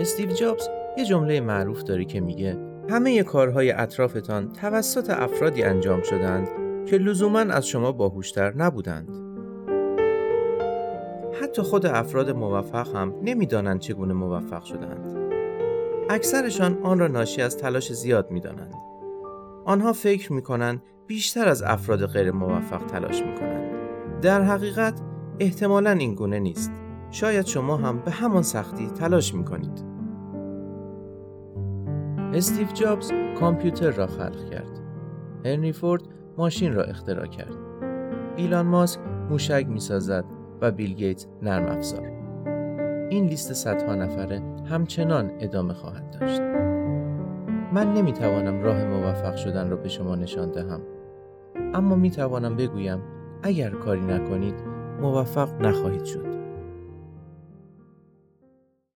استیو جابز یه جمله معروف داره که میگه همه کارهای اطرافتان توسط افرادی انجام شدند که لزوما از شما باهوشتر نبودند. حتی خود افراد موفق هم نمی‌دانند چگونه موفق شدند. اکثرشان آن را ناشی از تلاش زیاد می‌دانند. آنها فکر می‌کنند بیشتر از افراد غیر موفق تلاش می‌کنند. در حقیقت احتمالا این گونه نیست. شاید شما هم به همان سختی تلاش می‌کنید. استیو جابز کامپیوتر را خلق کرد. هنری فورد ماشین را اختراع کرد. ایلان ماسک موشک می‌سازد و بیل گیت نرم افزار. این لیست صدها نفره همچنان ادامه خواهد داشت. من نمی‌توانم راه موفق شدن را به شما نشان دهم. اما می‌توانم بگویم اگر کاری نکنید موفق نخواهید شد.